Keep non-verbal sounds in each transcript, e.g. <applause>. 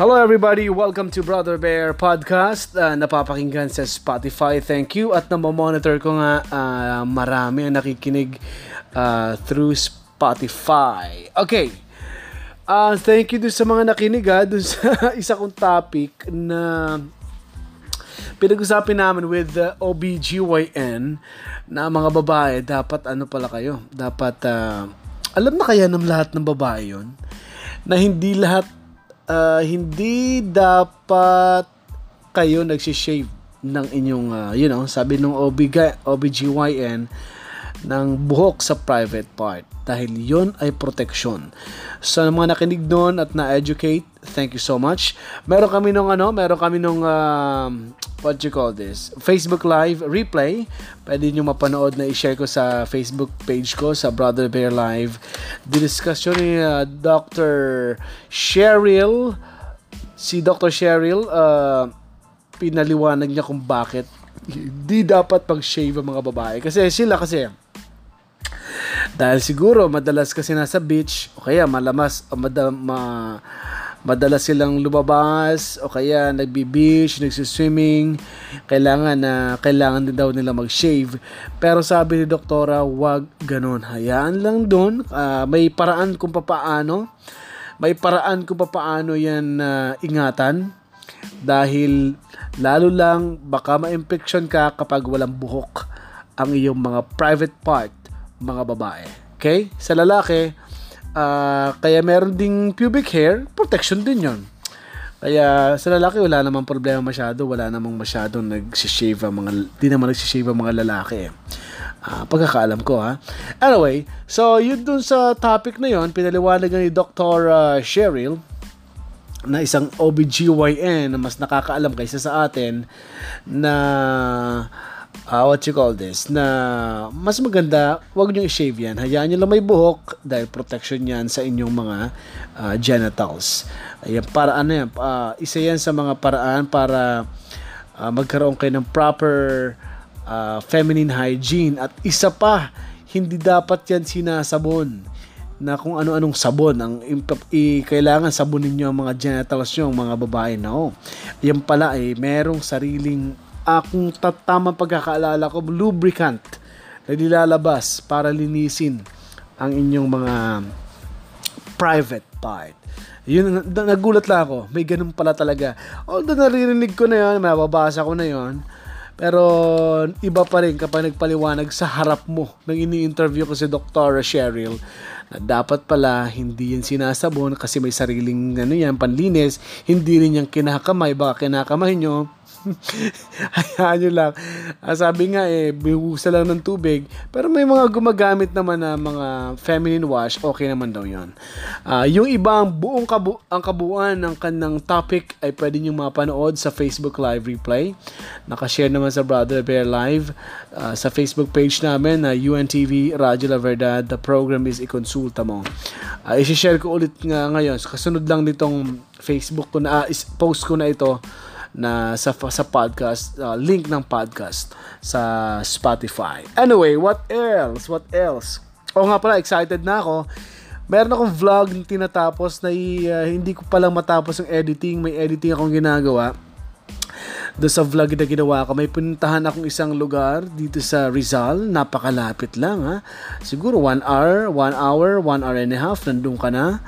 Hello everybody, welcome to Brother Bear Podcast. Uh, napapakinggan sa Spotify. Thank you at namomonitor ko nga uh, marami ang nakikinig uh, through Spotify. Okay. Uh, thank you dun sa mga nakinig ha, dun sa <laughs> isa kong topic na pinag-usapin namin with the OBGYN na mga babae, dapat ano pala kayo? Dapat, uh, alam na kaya ng lahat ng babae yon na hindi lahat uh, hindi dapat kayo nagsishave ng inyong, uh, you know, sabi nung OBG, OBGYN, ng buhok sa private part dahil yon ay protection. Sa so, mga nakinig doon at na-educate, thank you so much. Meron kami nung ano, meron kami nung uh, what you call this? Facebook Live replay. Pwede niyo mapanood na i-share ko sa Facebook page ko sa Brother Bear Live. Didiscussion ni uh, Dr. Cheryl si Dr. Cheryl uh, pinaliwanag niya kung bakit hindi dapat pag-shave ang mga babae. Kasi sila kasi dahil siguro madalas kasi nasa beach o kaya malamas o madala, ma, madalas silang lumabas o kaya nagbi-beach, nagsi-swimming, kailangan na kailangan din daw nila mag-shave. Pero sabi ni doktora, wag ganun. Hayaan lang doon. Uh, may paraan kung papaano. May paraan kung papaano yan uh, ingatan. Dahil lalo lang baka ma-infection ka kapag walang buhok ang iyong mga private part, mga babae. Okay? Sa lalaki, Uh, kaya meron ding pubic hair, protection din yon. Kaya sa lalaki wala namang problema masyado, wala namang masyadong nagsishave ang mga di naman nagsishave ang mga lalaki. Eh. Uh, pagkakaalam ko ha. Anyway, so yun dun sa topic na yon, pinaliwanag ni Dr. Uh, Cheryl na isang OBGYN na mas nakakaalam kaysa sa atin na uh, what you call this, na mas maganda, wag niyo i-shave yan. Hayaan niyo lang may buhok dahil protection yan sa inyong mga uh, genitals. Ayan, para ano yan, uh, isa yan sa mga paraan para uh, magkaroon kayo ng proper uh, feminine hygiene. At isa pa, hindi dapat yan sinasabon na kung ano-anong sabon ang i, kailangan sabunin niyo ang mga genitals niyo, mga babae na oh. Yan pala ay eh, merong sariling uh, kung tamang pagkakaalala ko, lubricant na nilalabas para linisin ang inyong mga private part. Yun, nagulat lang ako. May ganun pala talaga. Although naririnig ko na yun, mababasa ko na yun, pero iba pa rin kapag nagpaliwanag sa harap mo nang ini-interview ko si Dr. Cheryl na dapat pala hindi yan sinasabon kasi may sariling ano yan, panlinis, hindi rin yan kinakamay, baka kinakamay nyo, <laughs> Hayaan nyo lang. Uh, sabi nga eh, bihusa lang ng tubig. Pero may mga gumagamit naman na mga feminine wash, okay naman daw yon. Ah, yung ibang buong kabu ang kabuuan ng kanang topic ay pwede nyo mapanood sa Facebook Live Replay. Nakashare naman sa Brother Bear Live uh, sa Facebook page namin na UNTV Radyo La Verdad. The program is ikonsulta mo. Uh, isi-share ko ulit nga ngayon. Kasunod lang nitong Facebook ko na, uh, post ko na ito na sa sa podcast uh, link ng podcast sa Spotify. Anyway, what else? What else? O nga pala, excited na ako. Meron akong vlog na tinatapos na uh, hindi ko palang matapos yung editing. May editing akong ginagawa. Doon sa vlog na ginawa ko, may puntahan akong isang lugar dito sa Rizal. Napakalapit lang ha. Siguro 1 hour, 1 hour, 1 hour and a half, nandun ka na.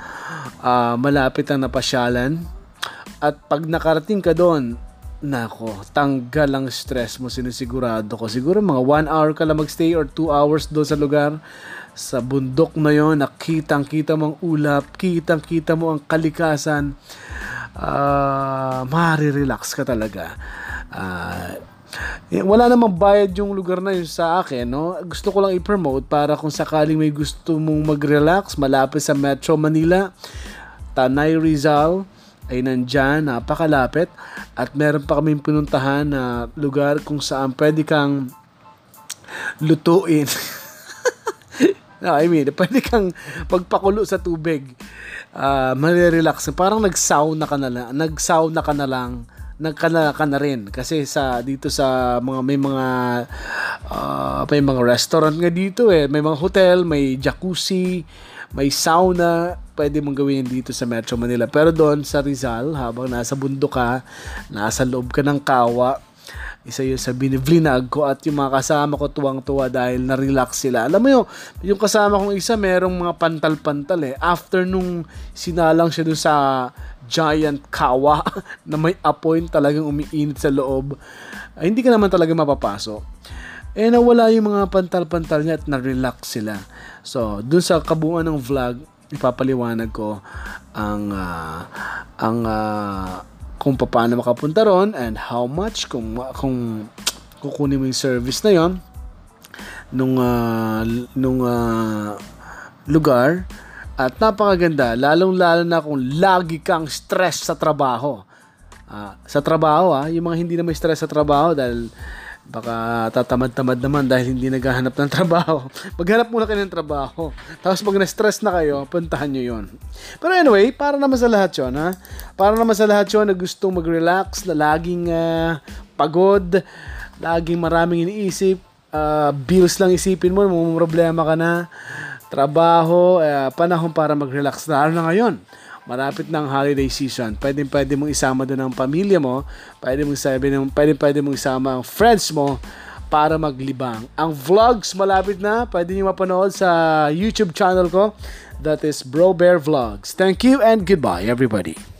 Uh, malapit ang napasyalan at pag nakarating ka doon, nako, tanggal ang stress mo, sinisigurado ko. Siguro mga 1 hour ka lang magstay or 2 hours doon sa lugar. Sa bundok na yon, nakitang-kita mo ang ulap, kitang-kita mo ang kalikasan. Uh, mari-relax ka talaga. Uh, wala namang bayad yung lugar na yun sa akin, no? Gusto ko lang i-promote para kung sakaling may gusto mong mag-relax, malapit sa Metro Manila, Tanay Rizal, ay nandyan, napakalapit at meron pa kaming pinuntahan na lugar kung saan pwede kang lutuin. <laughs> no, I mean, pwede kang pagpakulo sa tubig. Uh, marirelax. Parang nag-sauna ka na lang. Nag-sauna ka na lang nagkana ka na rin kasi sa dito sa mga may mga uh, may mga restaurant nga dito eh may mga hotel may jacuzzi may sauna pwede mong gawin dito sa Metro Manila. Pero doon sa Rizal, habang nasa bundok ka, nasa loob ka ng kawa, isa yun sa binivlinag ko at yung mga kasama ko tuwang-tuwa dahil na-relax sila. Alam mo yung, yung kasama kong isa merong mga pantal-pantal eh. After nung sinalang siya dun sa giant kawa <laughs> na may apoy talagang umiinit sa loob, ay, hindi ka naman talaga mapapasok. Eh nawala yung mga pantal-pantal niya at na-relax sila. So, dun sa kabuuan ng vlog, ipapaliwanag ko ang uh, ang uh, kung paano makapunta ron and how much kung kung kukunin mo yung service na yon nung uh, nung uh, lugar. At napakaganda lalong lalo na kung lagi kang stress sa trabaho. Uh, sa trabaho ah yung mga hindi na may stress sa trabaho dahil baka tatamad-tamad naman dahil hindi naghahanap ng trabaho. <laughs> Maghanap muna kayo ng trabaho. Tapos pag na-stress na kayo, puntahan nyo yon. Pero anyway, para naman sa lahat yon ha? Para naman sa lahat yon na gustong mag-relax, na laging uh, pagod, laging maraming iniisip, uh, bills lang isipin mo, may problema ka na, trabaho, uh, panahon para mag-relax. Lalo na ngayon Marapit ng holiday season. Pwede pwede mong isama doon ang pamilya mo. Pwede mong sabi ng pwede pwede mong isama ang friends mo para maglibang. Ang vlogs malapit na. Pwede niyo mapanood sa YouTube channel ko. That is Bro Bear Vlogs. Thank you and goodbye everybody.